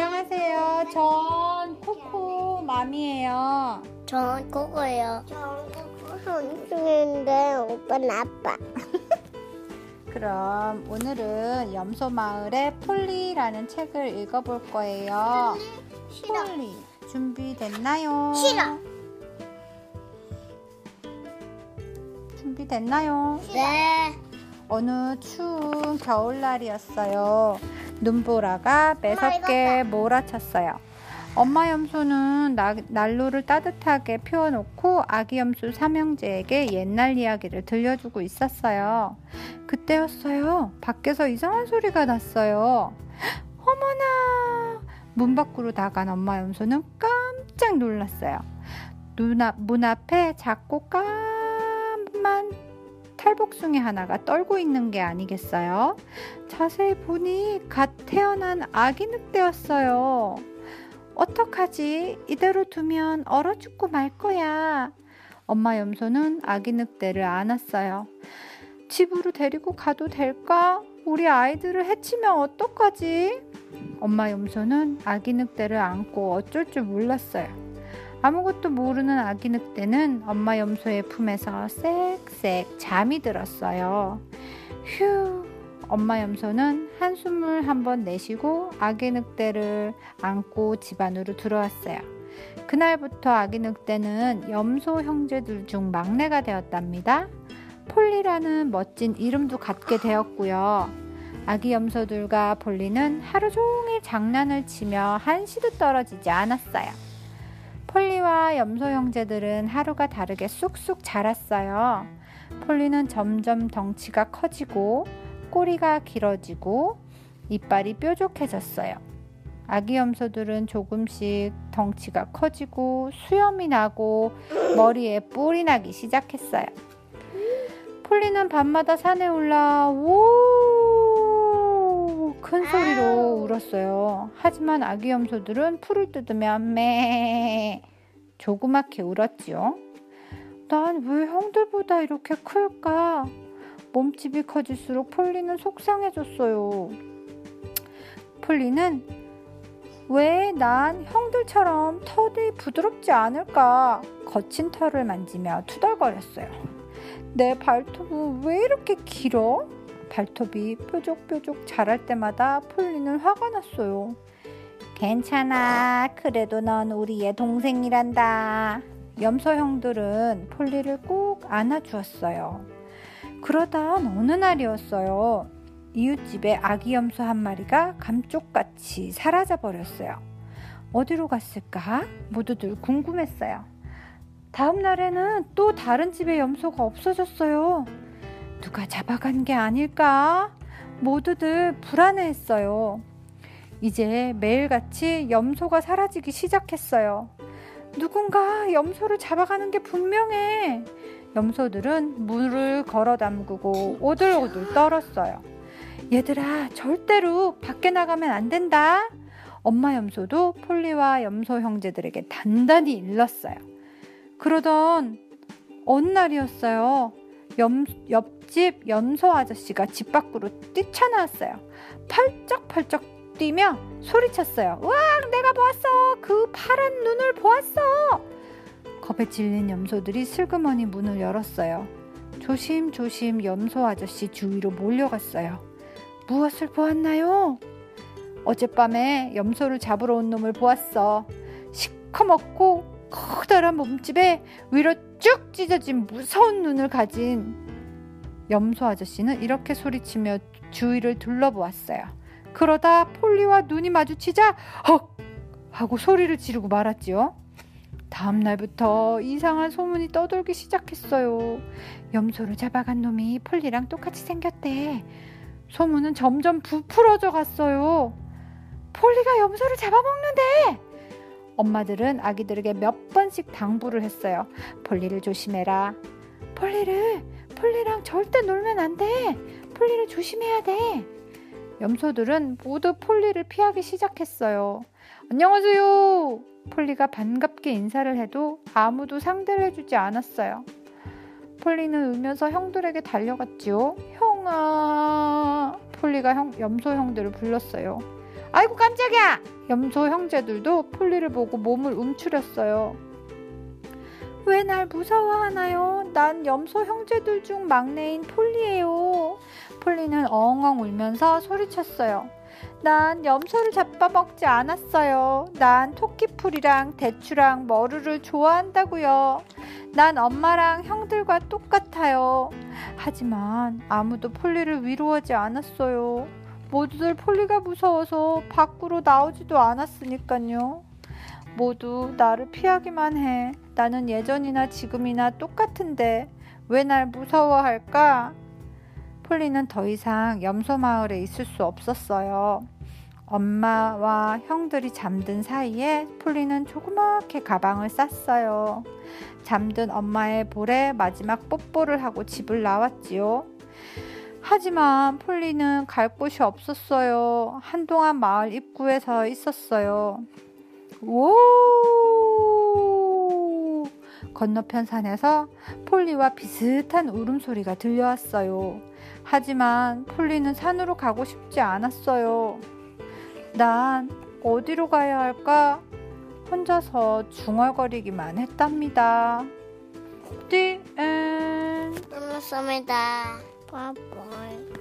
안녕하세요. 전 코코 맘이에요. 전 그거예요. 전 그거 선생인데 오빠는 아빠. 그럼 오늘은 염소 마을의 폴리라는 책을 읽어볼 거예요. 싫어. 폴리 준비됐나요? 싫어. 준비됐나요? 네. 어느 추운 겨울날이었어요. 눈보라가 매섭게 몰아쳤어요. 엄마 염소는 나- 난로를 따뜻하게 피워놓고 아기 염소 삼형제에게 옛날 이야기를 들려주고 있었어요. 그때였어요. 밖에서 이상한 소리가 났어요. 어머나! 문 밖으로 나간 엄마 염소는 깜짝 놀랐어요. 눈 앞, 문 앞에 작고 까만 탈복숭이 하나가 떨고 있는 게 아니겠어요? 자세히 보니 갓 태어난 아기 늑대였어요. 어떡하지? 이대로 두면 얼어 죽고 말 거야. 엄마 염소는 아기 늑대를 안았어요. 집으로 데리고 가도 될까? 우리 아이들을 해치면 어떡하지? 엄마 염소는 아기 늑대를 안고 어쩔 줄 몰랐어요. 아무것도 모르는 아기 늑대는 엄마 염소의 품에서 쌕쌕 잠이 들었어요. 휴, 엄마 염소는 한숨을 한번 내쉬고 아기 늑대를 안고 집 안으로 들어왔어요. 그날부터 아기 늑대는 염소 형제들 중 막내가 되었답니다. 폴리라는 멋진 이름도 갖게 되었고요. 아기 염소들과 폴리는 하루 종일 장난을 치며 한시도 떨어지지 않았어요. 폴리와 염소 형제들은 하루가 다르게 쑥쑥 자랐어요. 폴리는 점점 덩치가 커지고 꼬리가 길어지고 이빨이 뾰족해졌어요. 아기 염소들은 조금씩 덩치가 커지고 수염이 나고 머리에 뿔이 나기 시작했어요. 폴리는 밤마다 산에 올라 오! 큰 소리로 울었어요. 하지만 아기 염소들은 풀을 뜯으면 매 조그맣게 울었지요. 난 왜 형들보다 이렇게 클까? 몸집이 커질수록 폴리는 속상해졌어요. 폴리는 왜 난 형들처럼 털이 부드럽지 않을까? 거친 털을 만지며 투덜거렸어요. 내 발톱은 왜 이렇게 길어? 발톱이 뾰족뾰족 자랄 때마다 폴리는 화가 났어요. 괜찮아. 그래도 넌 우리의 동생이란다. 염소 형들은 폴리를 꼭 안아주었어요. 그러던 어느 날이었어요. 이웃집에 아기 염소 한 마리가 감쪽같이 사라져 버렸어요. 어디로 갔을까? 모두들 궁금했어요. 다음 날에는 또 다른 집에 염소가 없어졌어요. 누가 잡아간 게 아닐까? 모두들 불안해했어요. 이제 매일같이 염소가 사라지기 시작했어요. 누군가 염소를 잡아가는 게 분명해. 염소들은 물을 걸어 담그고 오들오들 떨었어요. 얘들아, 절대로 밖에 나가면 안 된다. 엄마 염소도 폴리와 염소 형제들에게 단단히 일렀어요. 그러던 어느 날이었어요. 염, 옆집 염소 아저씨가 집 밖으로 뛰쳐나왔어요. 펄쩍펄쩍 뛰며 소리쳤어요. 와, 내가 보았어. 그 파란 눈을 보았어. 겁에 질린 염소들이 슬그머니 문을 열었어요. 조심조심 염소 아저씨 주위로 몰려갔어요. 무엇을 보았나요? 어젯밤에 염소를 잡으러 온 놈을 보았어. 시커멓고 커다란 몸집에 위로 쭉 찢어진 무서운 눈을 가진 염소 아저씨는 이렇게 소리치며 주위를 둘러보았어요. 그러다 폴리와 눈이 마주치자 헉 하고 소리를 지르고 말았지요. 다음 날부터 이상한 소문이 떠돌기 시작했어요. 염소를 잡아간 놈이 폴리랑 똑같이 생겼대. 소문은 점점 부풀어져 갔어요. 폴리가 염소를 잡아먹는데! 엄마들은 아기들에게 몇 번씩 당부를 했어요. 폴리를 조심해라. 폴리를, 폴리랑 절대 놀면 안 돼. 폴리를 조심해야 돼. 염소들은 모두 폴리를 피하기 시작했어요. 안녕하세요. 폴리가 반갑게 인사를 해도 아무도 상대를 해주지 않았어요. 폴리는 울면서 형들에게 달려갔지요. 형아. 폴리가 형, 염소 형들을 불렀어요. 아이고 깜짝이야! 염소 형제들도 폴리를 보고 몸을 움츠렸어요. 왜 날 무서워하나요? 난 염소 형제들 중 막내인 폴리예요. 폴리는 엉엉 울면서 소리쳤어요. 난 염소를 잡아먹지 않았어요. 난 토끼풀이랑 대추랑 머루를 좋아한다고요. 난 엄마랑 형들과 똑같아요. 하지만 아무도 폴리를 위로하지 않았어요. 모두들 폴리가 무서워서 밖으로 나오지도 않았으니까요. 모두 나를 피하기만 해. 나는 예전이나 지금이나 똑같은데 왜 날 무서워할까? 폴리는 더 이상 염소 마을에 있을 수 없었어요. 엄마와 형들이 잠든 사이에 폴리는 조그맣게 가방을 쌌어요. 잠든 엄마의 볼에 마지막 뽀뽀를 하고 집을 나왔지요. 하지만 폴리는 갈 곳이 없었어요. 한동안 마을 입구에 서 있었어요. 오! 건너편 산에서 폴리와 비슷한 울음소리가 들려왔어요. 하지만 폴리는 산으로 가고 싶지 않았어요. 난 어디로 가야 할까? 혼자서 중얼거리기만 했답니다. 띠, 엔. 끝났습니다. 빠빠이.